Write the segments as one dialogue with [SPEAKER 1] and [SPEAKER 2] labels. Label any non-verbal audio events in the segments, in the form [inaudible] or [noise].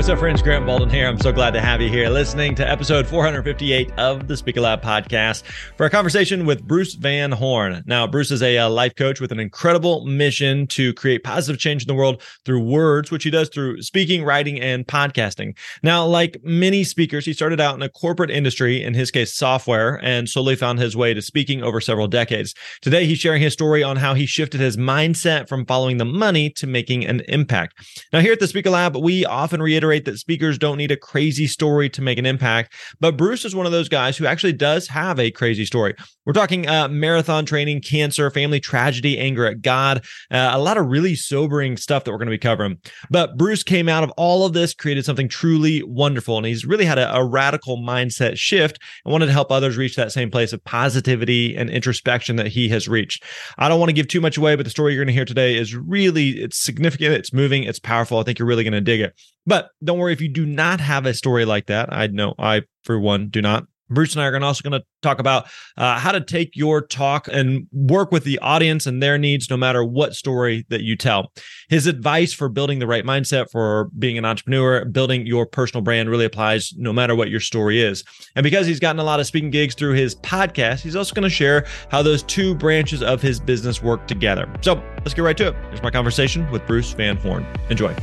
[SPEAKER 1] What's up, friends? Grant Baldwin here. I'm so glad to have you here listening to episode 458 of the Speaker Lab podcast for a conversation with Bruce Van Horn. Now, Bruce is a, a, uh, life coach with an incredible mission to create positive change in the world through words, which he does through speaking, writing, and podcasting. Now, like many speakers, he started out in a corporate industry, in his case, software, and slowly found his way to speaking over several decades. Today, he's sharing his story on how he shifted his mindset from following the money to making an impact. Now, here at the Speaker Lab, we often reiterate reiterate that speakers don't need a crazy story to make an impact, but Bruce is one of those guys who actually does have a crazy story. We're talking uh, marathon training, cancer, family tragedy, anger at God, uh, a lot of really sobering stuff that we're going to be covering. But Bruce came out of all of this, created something truly wonderful, and he's really had a, a radical mindset shift and wanted to help others reach that same place of positivity and introspection that he has reached. I don't want to give too much away, but the story you're going to hear today is really it's significant, it's moving, it's powerful. I think you're really going to dig it. But don't worry if you do not have a story like that. I know I, for one, do not. Bruce and I are also going to talk about uh, how to take your talk and work with the audience and their needs, no matter what story that you tell. His advice for building the right mindset for being an entrepreneur, building your personal brand really applies no matter what your story is. And because he's gotten a lot of speaking gigs through his podcast, he's also going to share how those two branches of his business work together. So let's get right to it. Here's my conversation with Bruce Van Horn. Enjoy.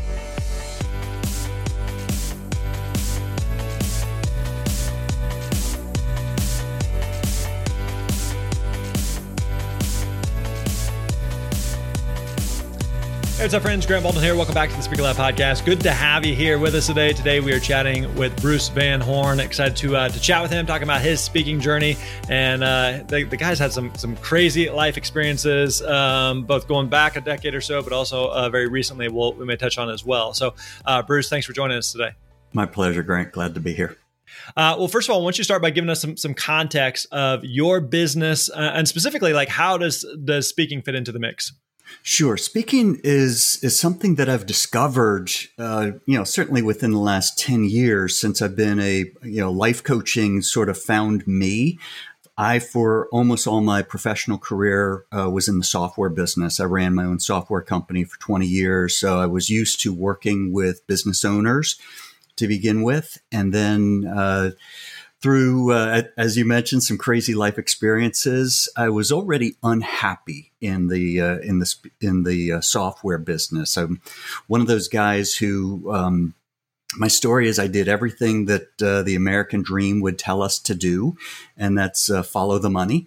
[SPEAKER 1] What's up, friends? Grant Baldwin here. Welcome back to the Speaker Lab podcast. Good to have you here with us today. Today we are chatting with Bruce Van Horn. Excited to uh, to chat with him, talking about his speaking journey. And uh, the, the guy's had some some crazy life experiences, um, both going back a decade or so, but also uh, very recently. We'll, we may touch on as well. So, uh, Bruce, thanks for joining us today.
[SPEAKER 2] My pleasure, Grant. Glad to be here.
[SPEAKER 1] Uh, well, first of all, why don't you start by giving us some some context of your business uh, and specifically, like how does does speaking fit into the mix?
[SPEAKER 2] Sure. Speaking is is something that I've discovered, uh, you know, certainly within the last ten years since I've been a you know life coaching sort of found me. I, for almost all my professional career, uh, was in the software business. I ran my own software company for 20 years. So I was used to working with business owners to begin with. And then, uh, through, uh, as you mentioned, some crazy life experiences. I was already unhappy in the uh, in the in the uh, software business. I'm one of those guys who. Um, my story is I did everything that uh, the American dream would tell us to do, and that's uh, follow the money.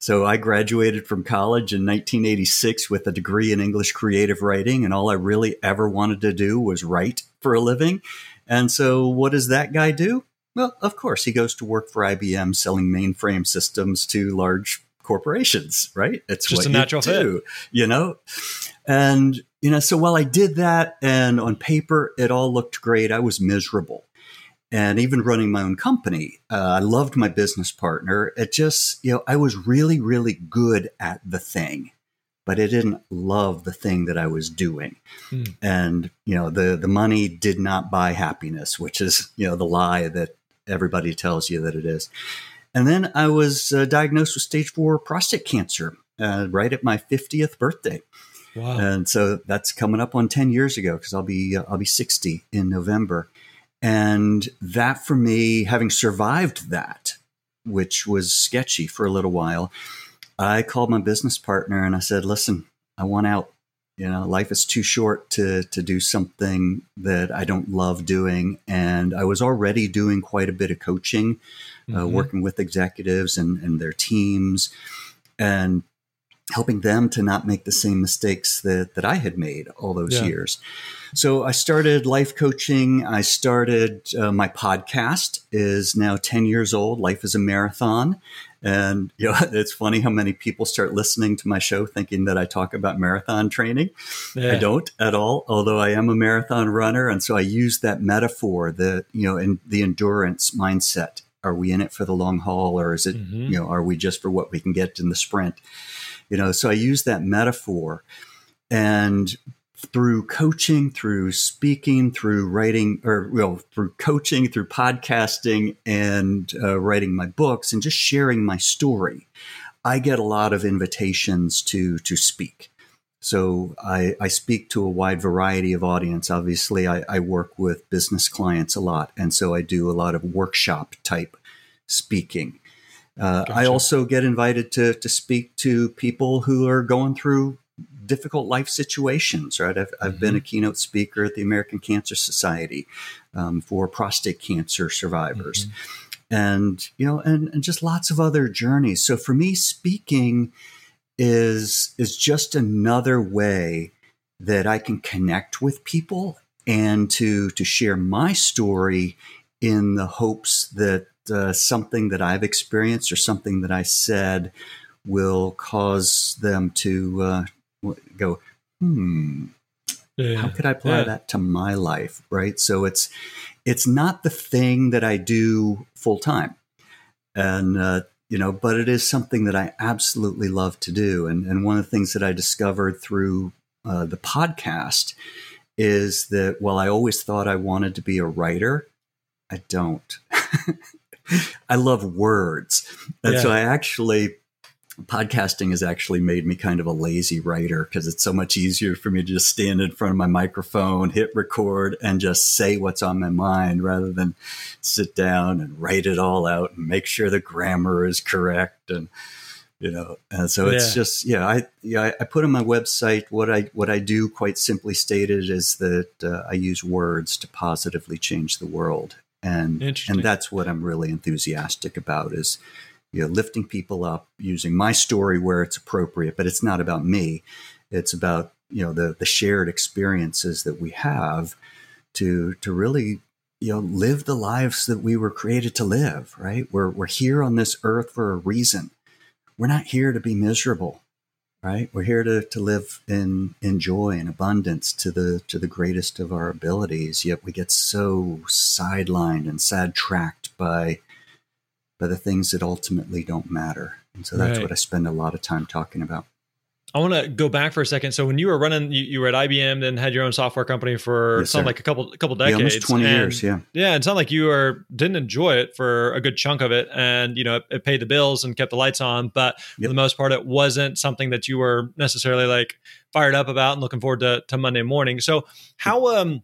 [SPEAKER 2] So I graduated from college in 1986 with a degree in English creative writing, and all I really ever wanted to do was write for a living. And so, what does that guy do? Well, of course, he goes to work for IBM selling mainframe systems to large corporations, right?
[SPEAKER 1] It's just a natural do, fit,
[SPEAKER 2] you know? And, you know, so while I did that and on paper it all looked great, I was miserable. And even running my own company, uh, I loved my business partner. It just, you know, I was really, really good at the thing but I didn't love the thing that I was doing. Hmm. And, you know, the, the money did not buy happiness, which is, you know, the lie that everybody tells you that it is. And then I was uh, diagnosed with stage four prostate cancer uh, right at my 50th birthday. Wow. And so that's coming up on 10 years ago because I'll be uh, I'll be 60 in November. And that for me, having survived that, which was sketchy for a little while, I called my business partner and I said, "Listen, I want out You know, life is too short to to do something that I don't love doing. And I was already doing quite a bit of coaching, uh, mm-hmm. uh, working with executives and, and their teams, and helping them to not make the same mistakes that that I had made all those yeah. years. So I started life coaching. I started uh, my podcast is now 10 years old. Life is a marathon. And [laughs] you know, it's funny how many people start listening to my show thinking that I talk about marathon training. Yeah. I don't at all, although I am a marathon runner. And so I use that metaphor, the, you know, in the endurance mindset. Are we in it for the long haul or is it, mm-hmm. you know, are we just for what we can get in the sprint? You know, so I use that metaphor. And through coaching, through speaking, through writing, or well, through coaching, through podcasting, and uh, writing my books, and just sharing my story, I get a lot of invitations to to speak. So I, I speak to a wide variety of audience. Obviously, I, I work with business clients a lot, and so I do a lot of workshop type speaking. Uh, gotcha. I also get invited to to speak to people who are going through difficult life situations, right? I've, I've mm-hmm. been a mm-hmm. keynote speaker at the American Cancer Society um, for prostate cancer survivors. Mm-hmm. And, you know, and, and just lots of other journeys. So for me, speaking is is just another way that I can connect with people and to to share my story in the hopes that uh, something that I've experienced or something that I said will cause them to uh, go, hmm, yeah, how could I apply yeah. that to my life? Right. So it's it's not the thing that I do full time, and uh, you know, but it is something that I absolutely love to do. And and one of the things that I discovered through uh, the podcast is that while I always thought I wanted to be a writer, I don't. [laughs] I love words. And yeah. so I actually podcasting has actually made me kind of a lazy writer because it's so much easier for me to just stand in front of my microphone, hit record, and just say what's on my mind rather than sit down and write it all out and make sure the grammar is correct and you know and so it's yeah. just yeah i yeah i put on my website what i what i do quite simply stated is that uh, i use words to positively change the world and and that's what i'm really enthusiastic about is you know, lifting people up using my story where it's appropriate, but it's not about me. It's about, you know, the, the shared experiences that we have to, to really, you know, live the lives that we were created to live, right? We're, we're here on this earth for a reason. We're not here to be miserable, right? We're here to, to live in, in joy and abundance to the, to the greatest of our abilities. Yet we get so sidelined and sidetracked by, by the things that ultimately don't matter. And so that's right. what I spend a lot of time talking about.
[SPEAKER 1] I want to go back for a second. So when you were running, you, you were at IBM, then had your own software company for yes, like a couple a couple decades,
[SPEAKER 2] yeah, almost twenty years. Yeah,
[SPEAKER 1] yeah. It sounded like you were didn't enjoy it for a good chunk of it, and you know it, it paid the bills and kept the lights on. But yep. for the most part, it wasn't something that you were necessarily like fired up about and looking forward to, to Monday morning. So how um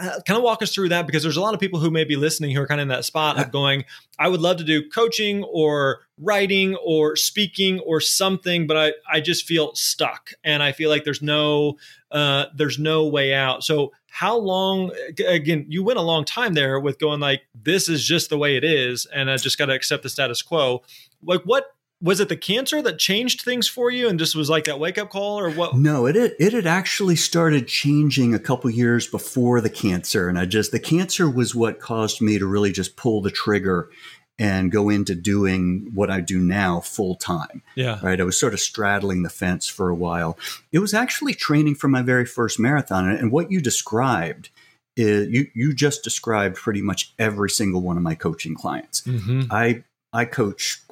[SPEAKER 1] uh, kind of walk us through that because there's a lot of people who may be listening who are kind of in that spot of going, I would love to do coaching or writing or speaking or something, but I, I just feel stuck and I feel like there's no uh, there's no way out. So how long again you went a long time there with going like this is just the way it is and I just got to accept the status quo. Like what was it the cancer that changed things for you and just was like that wake up call or what?
[SPEAKER 2] No it had, it had actually started changing a couple years before the cancer. And i just the cancer was what caused me to really just pull the trigger and go into doing what i do now full time
[SPEAKER 1] yeah.
[SPEAKER 2] Right? I was sort of straddling the fence for a while. It was actually training for my very first marathon. And what you described is you you just described pretty much every single one of my coaching clients. Mm-hmm. i I coach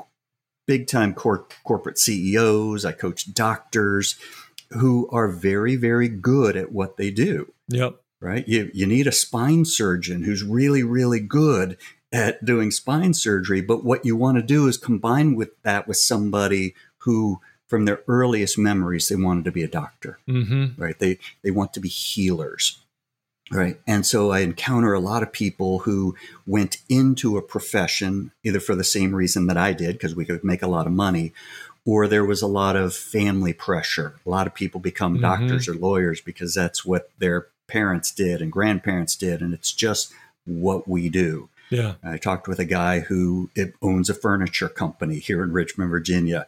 [SPEAKER 2] big time cor- corporate CEOs. I coach doctors who are very, very good at what they do.
[SPEAKER 1] Yep.
[SPEAKER 2] Right. You, you need a spine surgeon who's really, really good at doing spine surgery. But what you want to do is combine with that with somebody who, from their earliest memories, they wanted to be a doctor. Mm-hmm. Right. They, they want to be healers. Right. And so I encounter a lot of people who went into a profession either for the same reason that I did, because we could make a lot of money, or there was a lot of family pressure. A lot of people become mm-hmm. doctors or lawyers because that's what their parents did and grandparents did, and it's just what we do.
[SPEAKER 1] Yeah.
[SPEAKER 2] I talked with a guy who owns a furniture company here in Richmond, Virginia.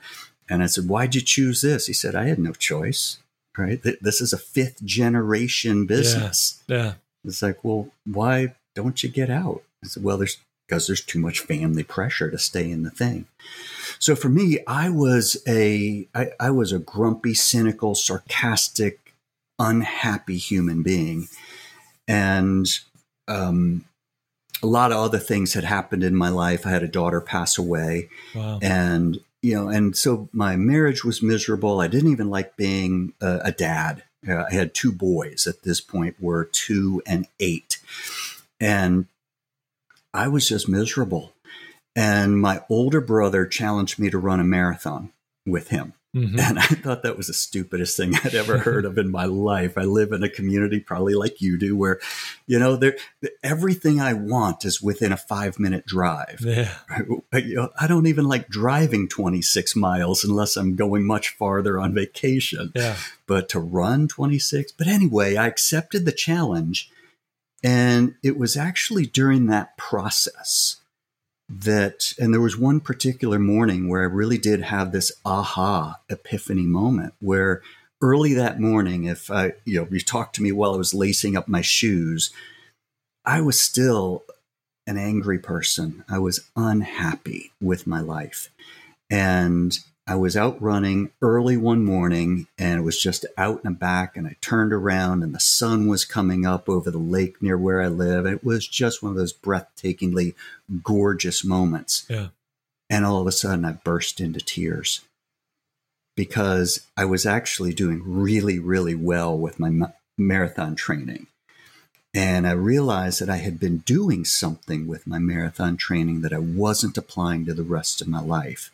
[SPEAKER 2] And I said, Why'd you choose this? He said, I had no choice. Right. This is a fifth generation business.
[SPEAKER 1] Yeah. yeah.
[SPEAKER 2] It's like, well, why don't you get out? I said, well, there's because there's too much family pressure to stay in the thing. So for me, I was a I, I was a grumpy, cynical, sarcastic, unhappy human being, and um, a lot of other things had happened in my life. I had a daughter pass away,
[SPEAKER 1] wow.
[SPEAKER 2] and you know, and so my marriage was miserable. I didn't even like being a, a dad. Uh, I had two boys at this point, were two and eight, and I was just miserable. And my older brother challenged me to run a marathon with him. Mm-hmm. And I thought that was the stupidest thing I'd ever heard of in my life. I live in a community, probably like you do, where, you know, there everything I want is within a five minute drive.
[SPEAKER 1] Yeah.
[SPEAKER 2] I don't even like driving 26 miles unless I'm going much farther on vacation.
[SPEAKER 1] Yeah.
[SPEAKER 2] But to run 26, but anyway, I accepted the challenge and it was actually during that process that, and there was one particular morning where I really did have this aha epiphany moment where early that morning, if I, you know, you talked to me while I was lacing up my shoes, I was still an angry person. I was unhappy with my life. And I was out running early one morning and it was just out and back. And I turned around and the sun was coming up over the lake near where I live. It was just one of those breathtakingly gorgeous moments.
[SPEAKER 1] Yeah.
[SPEAKER 2] And all of a sudden I burst into tears because I was actually doing really, really well with my ma- marathon training. And I realized that I had been doing something with my marathon training that I wasn't applying to the rest of my life.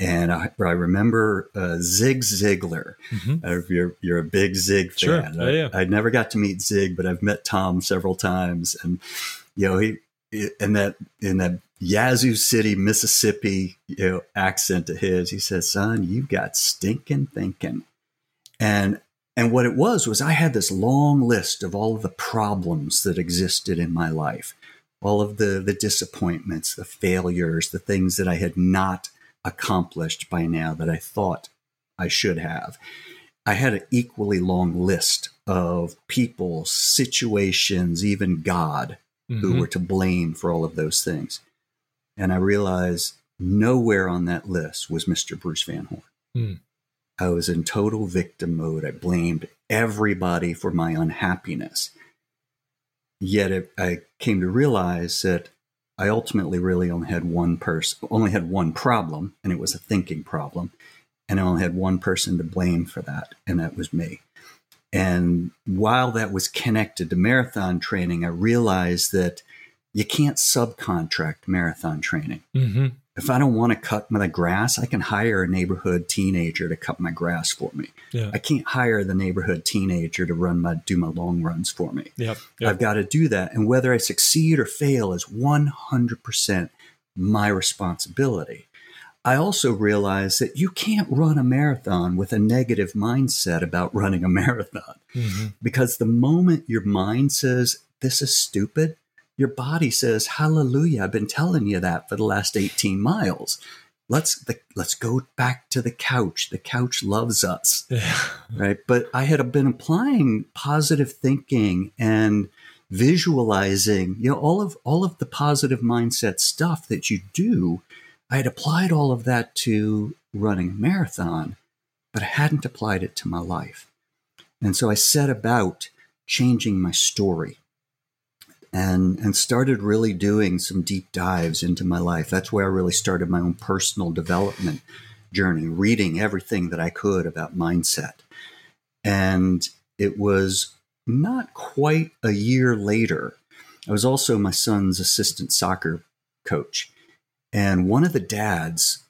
[SPEAKER 2] And I, I remember uh, Zig Ziglar. Mm-hmm. Uh, you're, you're a big Zig fan.
[SPEAKER 1] Sure. Yeah, yeah.
[SPEAKER 2] I, I never got to meet Zig, but I've met Tom several times. And, you know, he, in that, in that Yazoo City, Mississippi, you know, accent to his, he says, son, you've got stinking thinking. And, and what it was, was I had this long list of all of the problems that existed in my life, all of the, the disappointments, the failures, the things that I had not accomplished by now that I thought I should have. I had an equally long list of people, situations, even God mm-hmm. who were to blame for all of those things. And I realized nowhere on that list was Mr. Bruce Van Horn. Mm. I was in total victim mode. I blamed everybody for my unhappiness. Yet it, I came to realize that I ultimately really only had one person, only had one problem, and it was a thinking problem. And I only had one person to blame for that, and that was me. And while that was connected to marathon training, I realized that you can't subcontract marathon training. Mm-hmm if I don't want to cut my grass, I can hire a neighborhood teenager to cut my grass for me.
[SPEAKER 1] Yeah.
[SPEAKER 2] I can't hire the neighborhood teenager to run my do my long runs for me.
[SPEAKER 1] Yep. Yep.
[SPEAKER 2] I've got to do that, and whether I succeed or fail is one hundred percent my responsibility. I also realize that you can't run a marathon with a negative mindset about running a [laughs] marathon mm-hmm. because the moment your mind says this is stupid, your body says, Hallelujah, I've been telling you that for the last 18 miles. Let's the, let's go back to the couch. The couch loves us. [laughs]
[SPEAKER 1] Yeah.
[SPEAKER 2] Right. But I had been applying positive thinking and visualizing, you know, all of all of the positive mindset stuff that you do. I had applied all of that to running a marathon, but I hadn't applied it to my life. And so I set about changing my story and and started really doing some deep dives into my life. That's where I really started my own personal development journey, reading everything that I could about mindset. And it was not quite a year later. I was also my son's assistant soccer coach. And one of the dads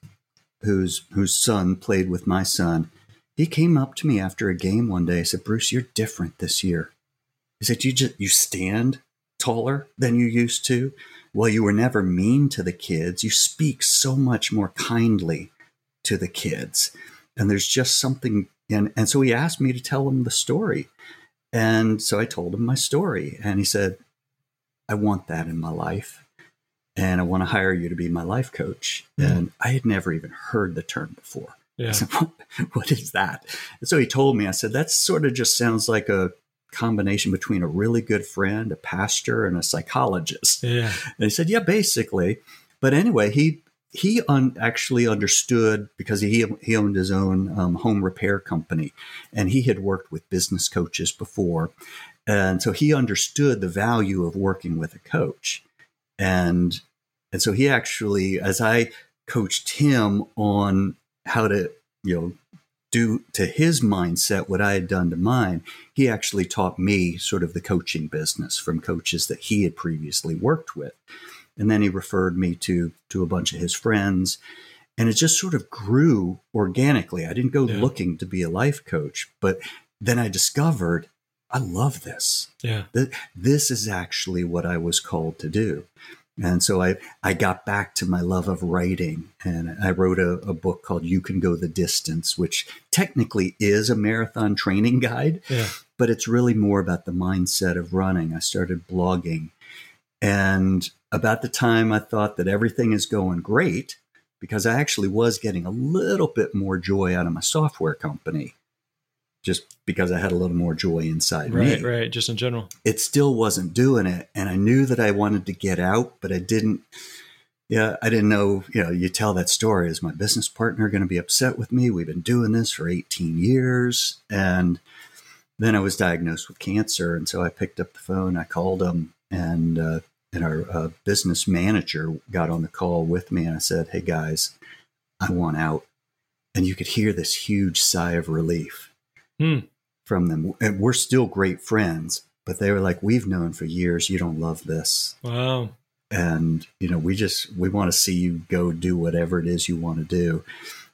[SPEAKER 2] whose whose son played with my son, he came up to me after a game one day. I said, Bruce, you're different this year. He said, You just you stand taller than you used to. Well, you were never mean to the kids. You speak so much more kindly to the kids. And there's just something and and so he asked me to tell him the story. And so I told him my story and he said, I want that in my life. And I want to hire you to be my life coach. Mm. And I had never even heard the term before. Yeah. [laughs] Said, what, what is that? And so he told me, I said, that sort of just sounds like a combination between a really good friend, a pastor, and a psychologist.
[SPEAKER 1] Yeah.
[SPEAKER 2] And he said, yeah, basically. But anyway, he he un- actually understood because he he owned his own um, home repair company, and he had worked with business coaches before, and so he understood the value of working with a coach, and and so he actually, as I coached him on how to you know do to his mindset what I had done to mine, he actually taught me sort of the coaching business from coaches that he had previously worked with. And then he referred me to to a bunch of his friends. And it just sort of grew organically. I didn't go yeah. looking to be a life coach, but then I discovered I love this.
[SPEAKER 1] Yeah.
[SPEAKER 2] This is actually what I was called to do. And so I, I got back to my love of writing and I wrote a, a, book called You Can Go the Distance, which technically is a marathon training [laughs] guide,
[SPEAKER 1] yeah.
[SPEAKER 2] but it's really more about the mindset of running. I started blogging. And about the time I thought that everything is going great, because I actually was getting a little bit more joy out of my software company just because I had a little more joy inside
[SPEAKER 1] right,
[SPEAKER 2] me.
[SPEAKER 1] Right, right, just in general.
[SPEAKER 2] It still wasn't doing it. And I knew that I wanted to get out, but I didn't. Yeah, I didn't know. You know, you tell that story. Is my business partner going to be upset with me? We've been doing this for 18 years. And then I was diagnosed with cancer. And so I picked up the phone, I called him, and, uh, and our uh, business manager got on the call with me. And I said, Hey guys, I want out. And you could hear this huge sigh of relief
[SPEAKER 1] hmm.
[SPEAKER 2] from them. And we're still great friends, but they were like, we've known for years you don't love this.
[SPEAKER 1] Wow.
[SPEAKER 2] And, you know, we just, we want to see you go do whatever it is you want to do.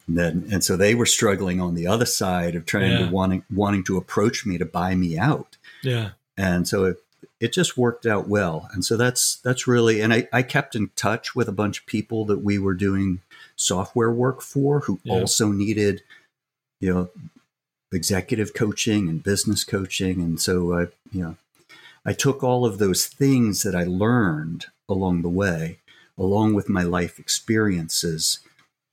[SPEAKER 2] And then, and so they were struggling on the other side of trying yeah. to wanting, wanting to approach me to buy me out.
[SPEAKER 1] Yeah.
[SPEAKER 2] And so it, it just worked out well. And so that's, that's really, and I, I kept in touch with a bunch of people that we were doing software work for who yeah. also needed, you know, executive coaching and business coaching. And so I, you know, I took all of those things that I learned along the way, along with my life experiences,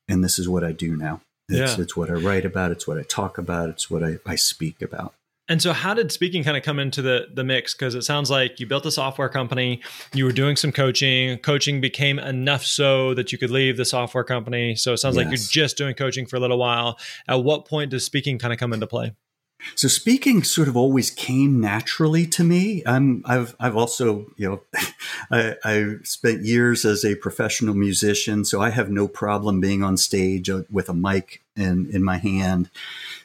[SPEAKER 2] and this is what I do now. It's, yeah. it's what I write about. It's what I talk about. It's what I, I speak about.
[SPEAKER 1] And so, how did speaking kind of come into the the mix? Because it sounds like you built a software company, you were doing some coaching. Coaching became enough so that you could leave the software company. So it sounds yes. like you're just doing coaching for a little while. At what point does speaking kind of come into play?
[SPEAKER 2] So speaking sort of always came naturally to me. I'm, I've, I've also, you know, [laughs] I, I spent years as a professional musician, so I have no problem being on stage with a mic in, in my hand.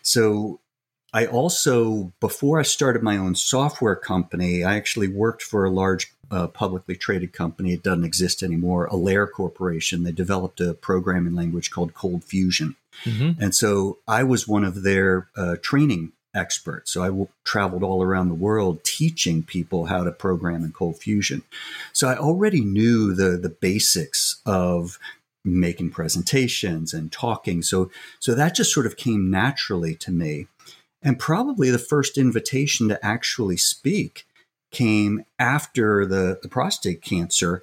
[SPEAKER 2] So I also, before I started my own software company, I actually worked for a large uh, publicly traded company. It doesn't exist anymore, Allaire Corporation. They developed a programming language called Cold Fusion. Mm-hmm. And so I was one of their uh, training experts. So I w- traveled all around the world teaching people how to program in Cold Fusion. So I already knew the, the basics of making presentations and talking. So, so that just sort of came naturally to me. And probably the first invitation to actually speak came after the, the prostate cancer.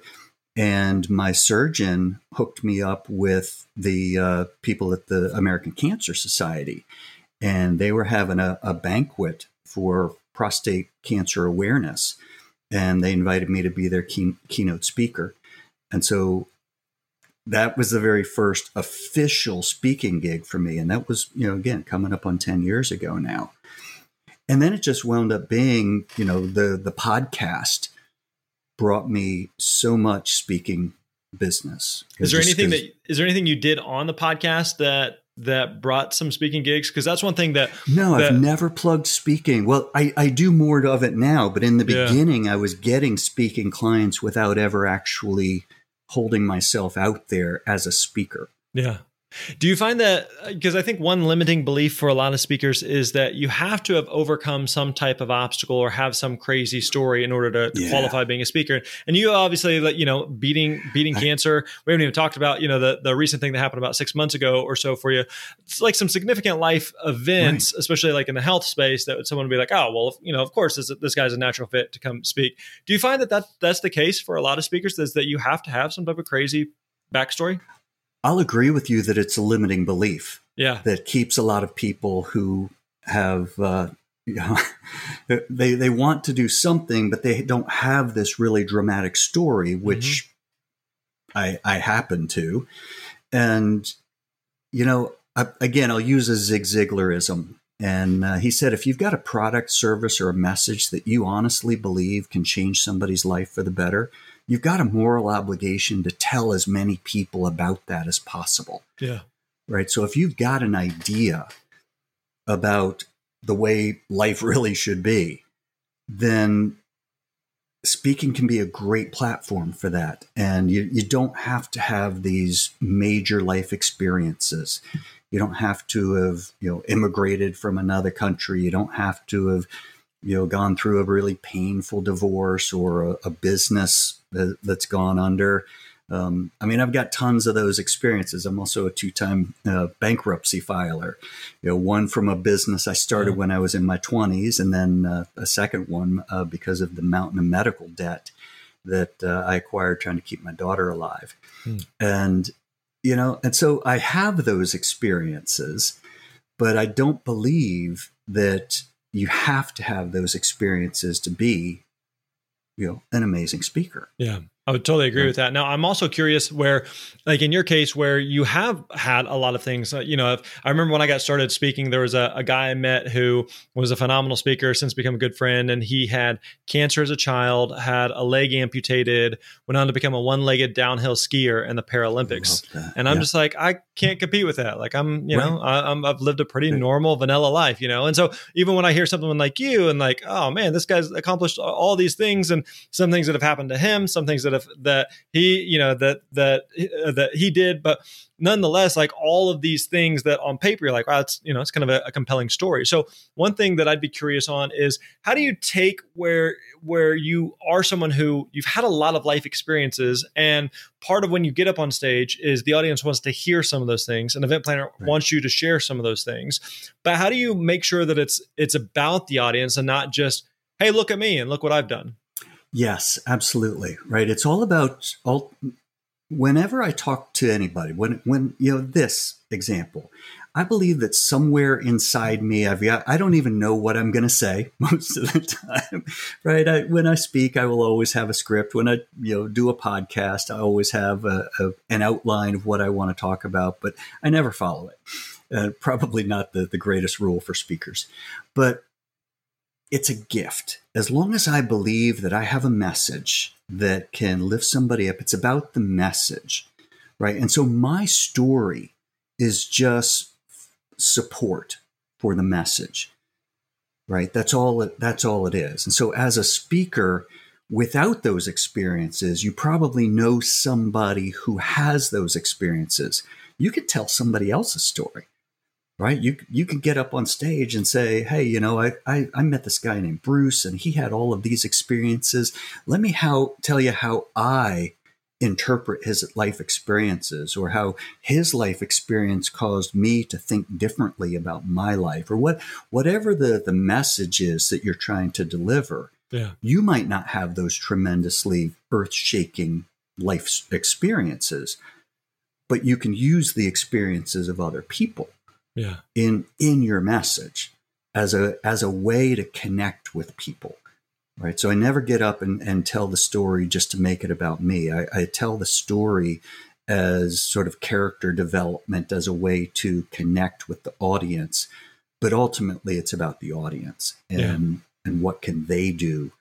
[SPEAKER 2] And my surgeon hooked me up with the uh, people at the American Cancer Society. And they were having a, a banquet for prostate cancer awareness. And they invited me to be their key, keynote speaker. And so that was the very first official speaking gig for me. And that was, you know, again, coming up on 10 years ago now. And then it just wound up being, you know, the the podcast brought me so much speaking business.
[SPEAKER 1] Is there anything that is there anything you did on the podcast that that brought some speaking gigs? Because that's one thing that
[SPEAKER 2] No,
[SPEAKER 1] that,
[SPEAKER 2] I've never plugged speaking. Well, I, I do more of it now, but in the beginning yeah. I was getting speaking clients without ever actually holding myself out there as a speaker.
[SPEAKER 1] Yeah. Do you find that because I think one limiting belief for a lot of speakers is that you have to have overcome some type of obstacle or have some crazy story in order to, to yeah. qualify being a speaker. And you obviously, you know, beating beating cancer. We haven't even talked about you know the the recent thing that happened about six months ago or so for you. It's like some significant life events, right. especially like in the health space, that someone would be like, oh well, if, you know, of course this, this guy's a natural fit to come speak. Do you find that, that that's the case for a lot of speakers? Is that you have to have some type of crazy backstory?
[SPEAKER 2] I'll agree with you that it's a limiting belief.
[SPEAKER 1] Yeah.
[SPEAKER 2] That keeps a lot of people who have, uh, [laughs] you know, they, they want to do something, but they don't have this really dramatic story, which mm-hmm. I, I happen to. And, you know, I, again, I'll use a Zig Ziglarism. And uh, he said, if you've got a product, service, or a message that you honestly believe can change somebody's life for the better, you've got a moral obligation to tell as many people about that as possible.
[SPEAKER 1] Yeah.
[SPEAKER 2] Right. So if you've got an idea about the way life really should be, then speaking can be a great platform for that. And you, you don't have to have these major life experiences. You don't have to have, you know, immigrated from another country. You don't have to have you know gone through a really painful divorce or a, a business that, has gone under um, i mean i've got tons of those experiences i'm also a two-time uh, bankruptcy filer you know one from a business i started yeah. when i was in my 20s and then uh, a second one uh, because of the mountain of medical debt that uh, i acquired trying to keep my daughter alive hmm. and you know and so i have those experiences but i don't believe that you have to have those experiences to be you know an amazing speaker.
[SPEAKER 1] Yeah I would totally agree with that. Now, I'm also curious where, like in your case, where you have had a lot of things. Uh, you know, if, I remember when I got started speaking, there was a, a, guy I met who was a phenomenal speaker, since become a good friend, and he had cancer as a child, had a leg amputated, went on to become a one-legged downhill skier in the Paralympics. And I'm yeah. just like, I can't compete with that. Like I'm, you right. know, I, am I've lived a pretty right. normal vanilla life, you know. And so even when I hear something like you, and like, oh man, this guy's accomplished all these things, and some things that have happened to him, some things that that he you know that that uh, that he did. But nonetheless like all of these things that on paper you're like wow it's you know it's kind of a, a, compelling story. So one thing that i'd be curious on is how do you take where where you are someone who you've had a lot of life experiences and part of when you get up on stage is the audience wants to hear some of those things an event planner right. wants you to share some of those things. But how do you make sure that it's it's about the audience and not just hey look at me and look what i've done
[SPEAKER 2] Yes, absolutely. Right. It's all about all whenever I talk to anybody, when when you know this example, I believe that somewhere inside me, I've got, I don't even know what I'm going to say [laughs] most of the time, right? I, when I speak, I will always have a script. When I, you know, do a podcast, I always have a, a, an outline of what I want to talk about, but I never follow it. Uh, probably not the, the greatest rule for speakers, but it's a gift. As long as I believe that I have a message that can lift somebody up, it's about the message, right? And so my story is just support for the message, right? That's all. It, that's all it is. And so as a speaker, without those experiences, you probably know somebody who has those experiences. You could tell somebody else's story right? You you can get up on stage and say, "Hey, you know, I, I I met this guy named Bruce, and he had all of these experiences. Let me how tell you how I interpret his life experiences, or how his life experience caused me to think differently about my life, or what whatever the the message is that you're trying to deliver."
[SPEAKER 1] Yeah.
[SPEAKER 2] You might not have those tremendously earth shaking life experiences, but you can use the experiences of other people
[SPEAKER 1] yeah.
[SPEAKER 2] in in your message as a as a way to connect with people right so i never get up and, and tell the story just to make it about me I, I tell the story as sort of character development as a way to connect with the audience but ultimately it's about the audience and yeah. and what can they do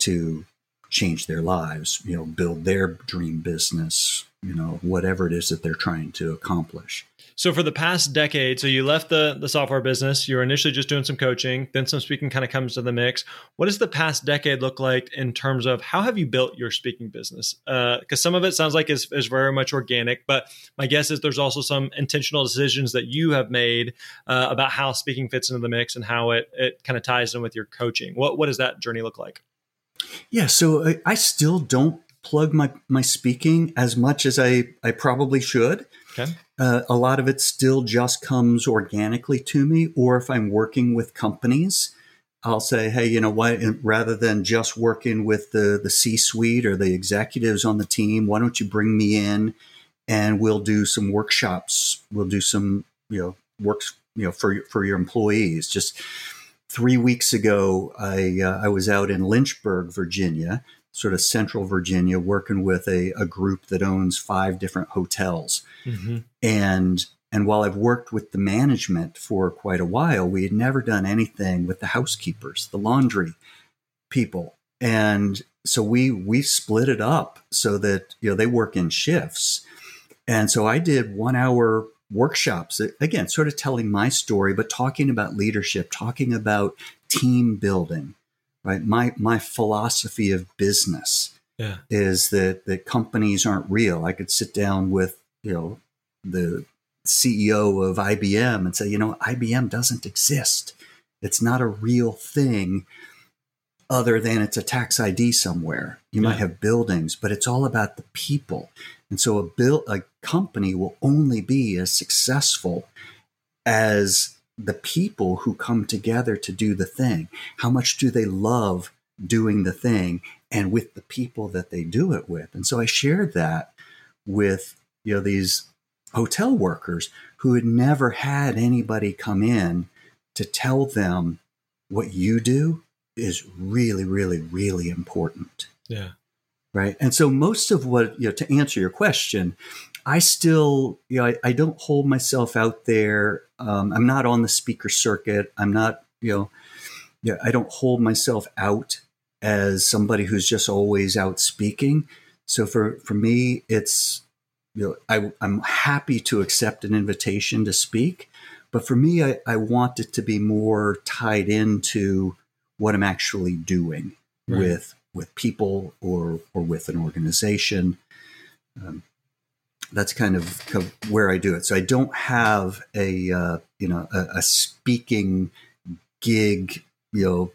[SPEAKER 2] to change their lives you know build their dream business you know whatever it is that they're trying to accomplish.
[SPEAKER 1] So for the past decade, so you left the the software business. You were initially just doing some coaching, then some speaking kind of comes to the mix. What does the past decade look like in terms of how have you built your speaking business? Because uh, some of it sounds like is, is very much organic, but my guess is there's also some intentional decisions that you have made uh, about how speaking fits into the mix and how it it kind of ties in with your coaching. What what does that journey look like?
[SPEAKER 2] Yeah, so I, I still don't plug my my speaking as much as I I probably should. Okay. Uh, a lot of it still just comes organically to me, or if I'm working with companies, I'll say, hey, you know what? Rather than just working with the the C suite or the executives on the team, why don't you bring me in and we'll do some workshops. We'll do some you know works you know for for your employees. Just three weeks ago, I uh, I was out in Lynchburg, Virginia, sort of central Virginia, working with a, a group that owns five different hotels. Mm-hmm. And and while I've worked with the management for quite a while, we had never done anything with the housekeepers, the laundry people. And so we we split it up so that you know they work in shifts. And so I did one hour workshops again sort of telling my story but talking about leadership talking about team building right? My my philosophy of business yeah. is that that companies aren't real. I could sit down with you know the CEO of IBM and say, you know, IBM doesn't exist. It's not a real thing other than it's a tax ID somewhere. You yeah. might have buildings, but it's all about the people. And so a bill a company will only be as successful as the people who come together to do the thing. How much do they love doing the thing and with the people that they do it with? And so I shared that with you know these hotel workers who had never had anybody come in to tell them what you do is really really really important.
[SPEAKER 1] Yeah.
[SPEAKER 2] Right. And so most of what, you know, to answer your question, I still, you know, I, I don't hold myself out there. Um, I'm not on the speaker circuit. I'm not, you know, yeah, I don't hold myself out as somebody who's just always out speaking. So for for me, it's you know, I, I'm happy to accept an invitation to speak, but for me, I, I want it to be more tied into what I'm actually doing right. with with people or or with an organization. Um, that's kind of, kind of, where I do it. So I don't have a uh, you know a, a, speaking gig you know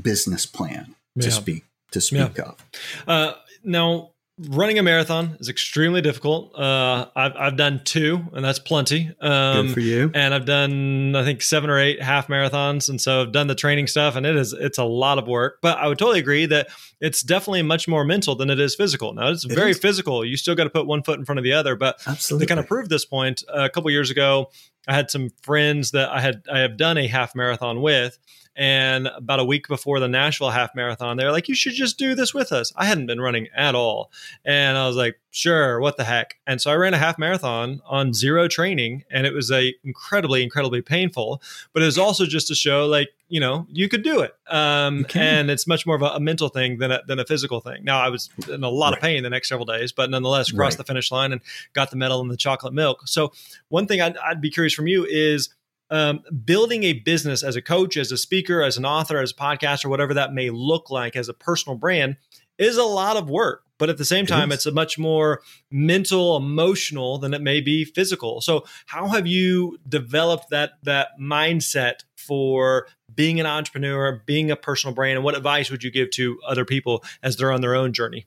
[SPEAKER 2] business plan to speak to speak yeah. of.
[SPEAKER 1] Uh, now running a marathon is extremely difficult. Uh, I've, I've done two, and that's plenty.
[SPEAKER 2] Um, Good for you.
[SPEAKER 1] And I've done, I think, seven or eight half marathons, and so I've done the training stuff, and it is it's a lot of work. But I would totally agree that it's definitely much more mental than it is physical. Now it's it very is. physical. You still got to put one foot in front of the other. But Absolutely. to kind of prove this point, a couple years ago, I had some friends that I had I have done a half marathon with and about a week before the Nashville half marathon, they were like, you should just do this with us. I hadn't been running at all. And I was like, sure, what the heck? And so I ran a half marathon on zero training and it was a incredibly, incredibly painful, but it was also just to show like, you know, you could do it. Um, and it's much more of a, a, mental thing than a, than a physical thing. Now I was in a lot right. of pain the next several days, but nonetheless crossed right. the finish line and got the medal and the chocolate milk. So one thing I'd, I'd be curious from you is, um, building a business as a coach, as a speaker, as an author, as a podcaster, whatever that may look like as a personal brand is a lot of work. But at the same time, it it's a much more mental, emotional than it may be physical. So, how have you developed that that mindset for being an entrepreneur, being a personal brand, and what advice would you give to other people as they're on their own journey?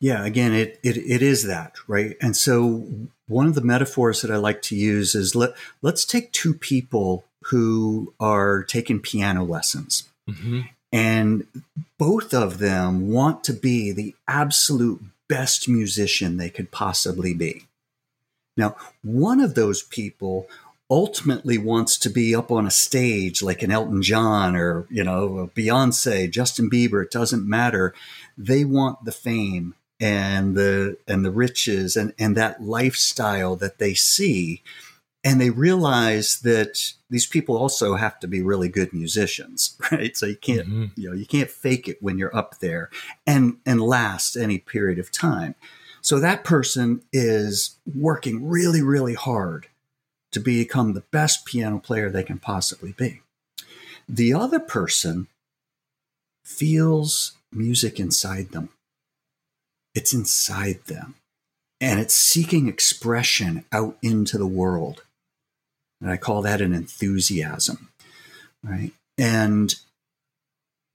[SPEAKER 2] Yeah, again, it, it it is that right, and so one of the metaphors that I like to use is let let's take two people who are taking piano lessons, mm-hmm. and both of them want to be the absolute best musician they could possibly be. Now, one of those people ultimately wants to be up on a stage like an Elton John or, you know, Beyonce, Justin Bieber, it doesn't matter. They want the fame and the and the riches and, and that lifestyle that they see. And they realize that these people also have to be really good musicians, [laughs] right? So you can't, mm-hmm. you know, you can't fake it when you're up there and and last any period of time. So that person is working really, really hard to become the best piano player they can possibly be. The other person feels music inside them. It's inside them and it's seeking expression out into the world. And I call that an enthusiasm, right? And,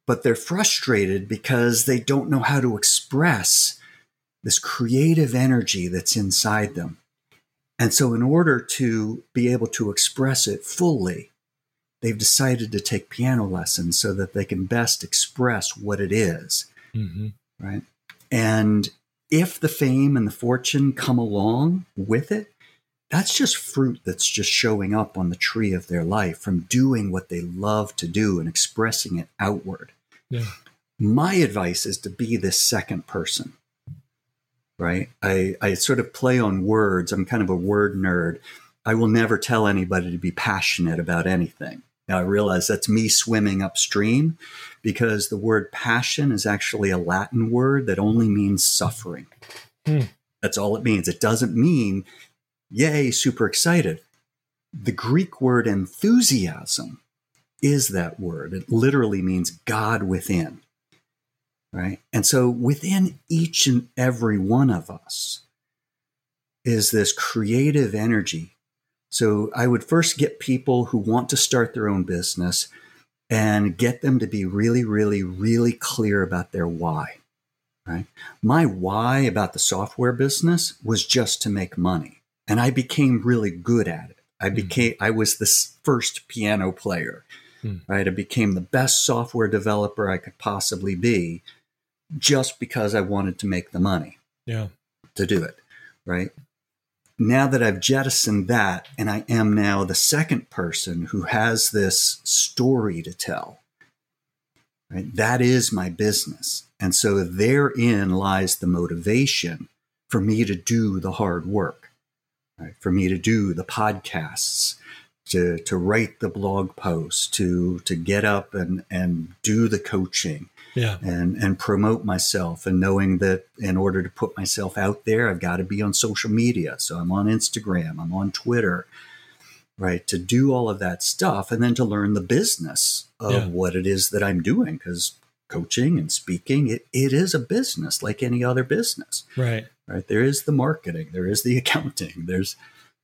[SPEAKER 2] but they're frustrated because they don't know how to express this creative energy that's inside them. And so, in order to be able to express it fully, they've decided to take piano lessons so that they can best express what it is, mm-hmm. Right. And if the fame and the fortune come along with it, that's just fruit that's just showing up on the tree of their life from doing what they love to do and expressing it outward. Yeah. My advice is to be this second person, right? I, I sort of play on words. I'm kind of a word nerd. I will never tell anybody to be passionate about anything. Now, I realize that's me swimming upstream because the word passion is actually a Latin word that only means suffering. Hmm. That's all it means. It doesn't mean, yay, super excited. The Greek word enthusiasm is that word. It literally means God within. Right? And so within each and every one of us is this creative energy so I would first get people who want to start their own business and get them to be really, really, really clear about their why. Right? My why about the software business was just to make money. And I became really good at it. I hmm. became, I was the first piano player, mm. right? I became the best software developer I could possibly be just because I wanted to make the money.
[SPEAKER 1] Yeah.
[SPEAKER 2] To do it. Right now that I've jettisoned that, and I am now the second person who has this story to tell, right? That is my business. And so therein lies the motivation for me to do the hard work, right? For me to do the podcasts, to, to write the blog posts, to, to get up and, and do the coaching,
[SPEAKER 1] yeah.
[SPEAKER 2] and and promote myself and knowing that in order to put myself out there I've got to be on social media so I'm on Instagram I'm on Twitter right to do all of that stuff and then to learn the business of yeah. what it is that I'm doing cuz coaching and speaking it, it is a business like any other business
[SPEAKER 1] right
[SPEAKER 2] right there is the marketing there is the [laughs] accounting there's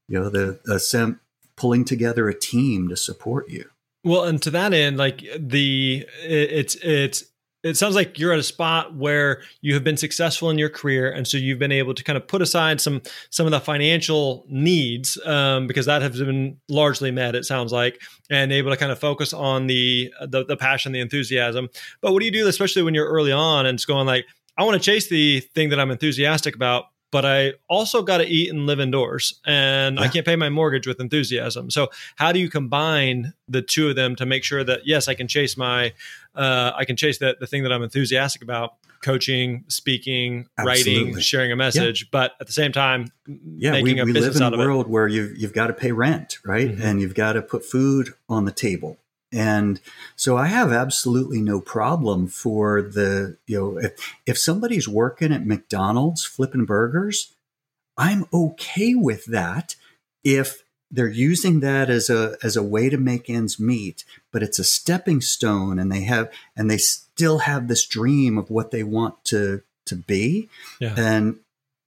[SPEAKER 2] you know the, the pulling together a team to support you
[SPEAKER 1] well, and to that end, like the it's it's it sounds like you're at a spot where you have been successful in your career and so you've been able to kind of put aside some some of the financial needs um, because that has been largely met it sounds like and able to kind of focus on the, the the passion the enthusiasm but what do you do especially when you're early on and it's going like i want to chase the thing that i'm enthusiastic about but I also got to eat and live indoors and yeah. I can't pay my mortgage with enthusiasm. So how do you combine the two of them to make sure that yes, I can chase my uh, I can chase that the thing that I'm enthusiastic about, coaching, speaking, Absolutely. writing, sharing a message, yeah. but at the same time,
[SPEAKER 2] yeah, we, we live in a world where you've you've got to pay rent, right, mm-hmm. and you've got to put food on the table. And so I have absolutely no problem for the, you know, if, if somebody's working at McDonald's flipping burgers, I'm okay with that if they're using that as a as a way to make ends meet, but it's a stepping stone and they have and they still have this dream of what they want to to be. Yeah. And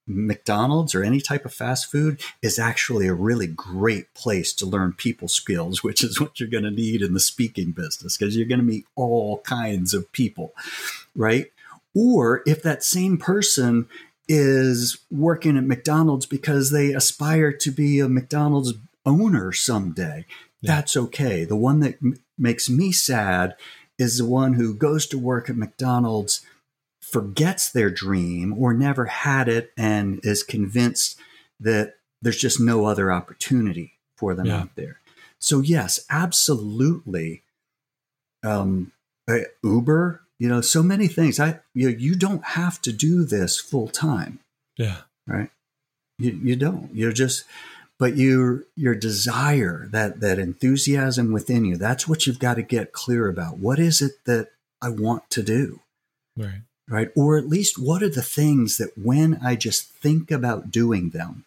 [SPEAKER 2] McDonald's or any type of fast food is actually a really great place to learn people skills, [laughs] which is what you're going to need in the speaking business because you're going to meet all kinds of people, right? Or if that same person is working at McDonald's because they aspire to be a McDonald's owner someday, yeah. that's okay. The one that m- makes me sad is the one who goes to work at McDonald's forgets their dream or never had it and is convinced that there's just no other opportunity for them yeah. out there. So yes, absolutely. Um, Uber, you know, so many things. I you know, you don't have to do this full time.
[SPEAKER 1] Yeah.
[SPEAKER 2] Right. You you don't. You're just but your your desire, that that enthusiasm within you, that's what you've got to get clear about. What is it that I want to do?
[SPEAKER 1] Right
[SPEAKER 2] right? Or at least what are the things that when I just think about doing them,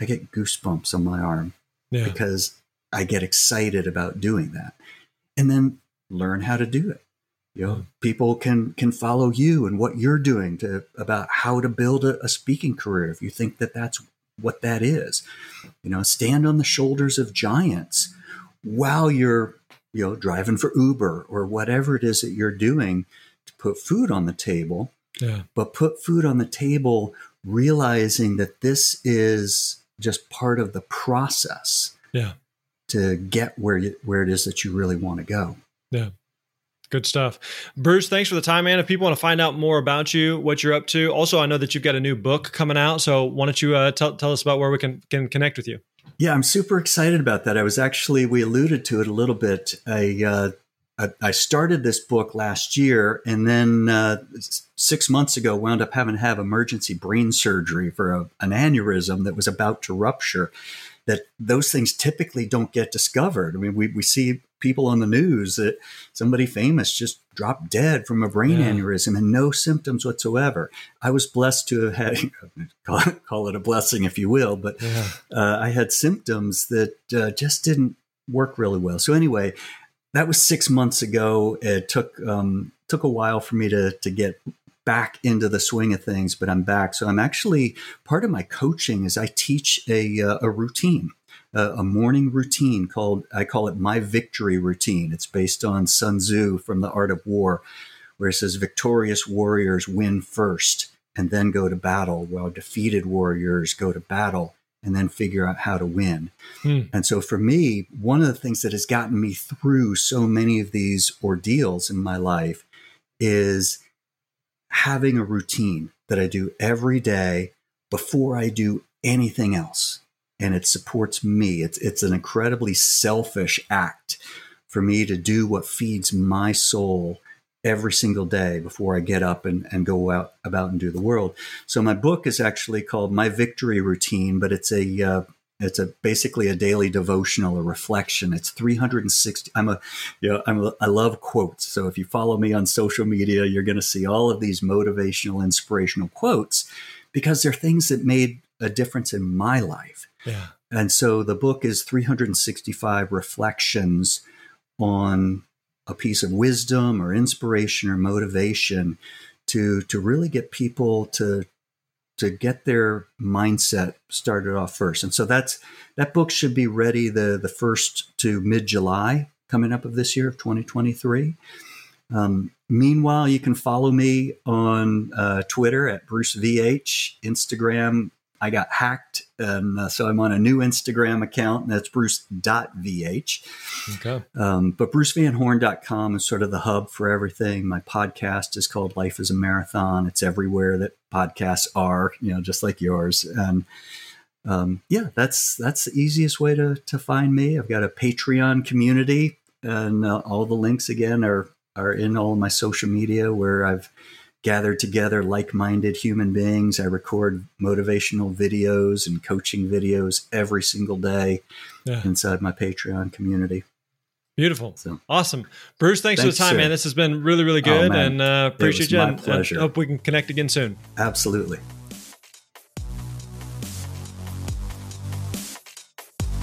[SPEAKER 2] I get goosebumps on my arm yeah. because I get excited about doing that. And then learn how to do it. You know, people can can follow you and what you're doing to about how to build a, a speaking career if you think that that's what that is. You know, stand on the shoulders of giants while you're you know driving for Uber or whatever it is that you're doing to put food on the table. Yeah. But put food on the table realizing that this is just part of the process.
[SPEAKER 1] Yeah.
[SPEAKER 2] To get where you, where it is that you really want to go.
[SPEAKER 1] Yeah. Good stuff. Bruce, thanks for the time, man. If people want to find out more about you, what you're up to, also, I know that you've got a new book coming out. So why don't you uh, tell, tell us about where we can, can connect with you?
[SPEAKER 2] Yeah, I'm super excited about that. I was actually, we alluded to it a little bit. I, uh, I, started this book last year and then uh, six months ago wound up having to have emergency brain surgery for a, an aneurysm that was about to rupture that those things typically don't get discovered. I mean, we, we see people on the news that somebody famous just dropped dead from a brain yeah. aneurysm and no symptoms whatsoever. I was blessed to have had, [laughs] call it, a blessing if you will, but yeah. uh, I had symptoms that uh, just didn't work really well. So anyway, that was six months ago. It took um, took a while for me to to get back into the swing of things, but I'm back. So I'm actually part of my coaching is I teach a, uh, a routine, a, a, morning routine called, I call it my victory routine. It's based on Sun Tzu from The Art of War, where it says victorious warriors win first and then go to battle, while defeated warriors go to battle and then figure out how to win. Hmm. And so for me, one of the things that has gotten me through so many of these ordeals in my life is having a routine that I do every day before I do anything else. And it supports me. It's, it's an incredibly selfish act for me to do what feeds my soul every single day before I get up and, and go out about and do the world. So my book is actually called My Victory Routine, but it's a uh, it's a basically a daily devotional, a reflection. It's 360. I'm a, you know, I'm a, I love quotes. So if you follow me on social media, you're going to see all of these motivational, inspirational quotes because they're things that made a difference in my life.
[SPEAKER 1] Yeah.
[SPEAKER 2] And so the book is 365 reflections on a piece of wisdom or inspiration or motivation to to really get people to to get their mindset started off first. And so that's that book should be ready the the first to mid July coming up of this year of 2023. Um, meanwhile, you can follow me on uh, Twitter at Bruce VH, Instagram I got hacked, and uh, so I'm on a new Instagram account, and that's bruce.vh. Okay. Um, but brucevanhorn.com is sort of the hub for everything. My podcast is called Life is a Marathon. It's everywhere that podcasts are, you know, just like yours. And um, yeah, that's that's the easiest way to to find me. I've got a Patreon community, and uh, all the links again are are in all my social media where I've gathered together like-minded human beings. I record motivational videos and coaching videos every single day yeah. inside my Patreon community.
[SPEAKER 1] Beautiful. So, awesome. Bruce, thanks, thanks for the time, sir. man. This has been really, really oh, good oh, and uh, appreciate you. And, and hope we can connect again soon.
[SPEAKER 2] Absolutely.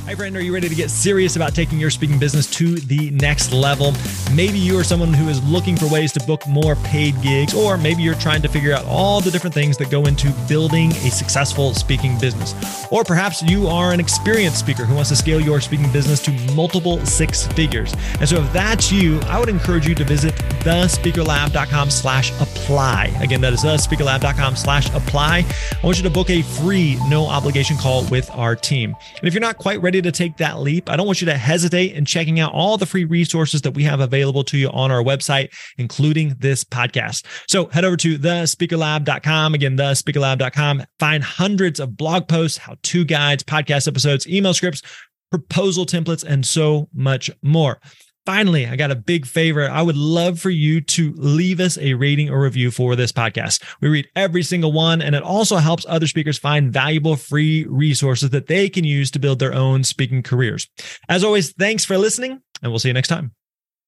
[SPEAKER 1] Hi, friend. Are you ready to get serious about taking your speaking business to the next level? Maybe you are someone who is looking for ways to book more paid gigs, or maybe you're trying to figure out all the different things that go into building a successful speaking business. Or perhaps you are an experienced speaker who wants to scale your speaking business to multiple six figures. And so if that's you, I would encourage you to visit thespeakerlab.com slash apply. Again, that is thespeakerlab.com slash apply. I want you to book a free, no obligation call with our team. And if you're not quite ready ready to take that leap, I don't want you to hesitate in checking out all the free resources that we have available to you on our website, including this podcast. So head over to thespeakerlab.com. Again, thespeakerlab.com. Find hundreds of blog posts, how to guides, podcast episodes, email scripts, proposal templates, and so much more. Finally, I got a big favor. I would love for you to leave us a rating or review for this podcast. We read every single one, and it also helps other speakers find valuable free resources that they can use to build their own speaking careers. As always, thanks for listening, and we'll see you next time.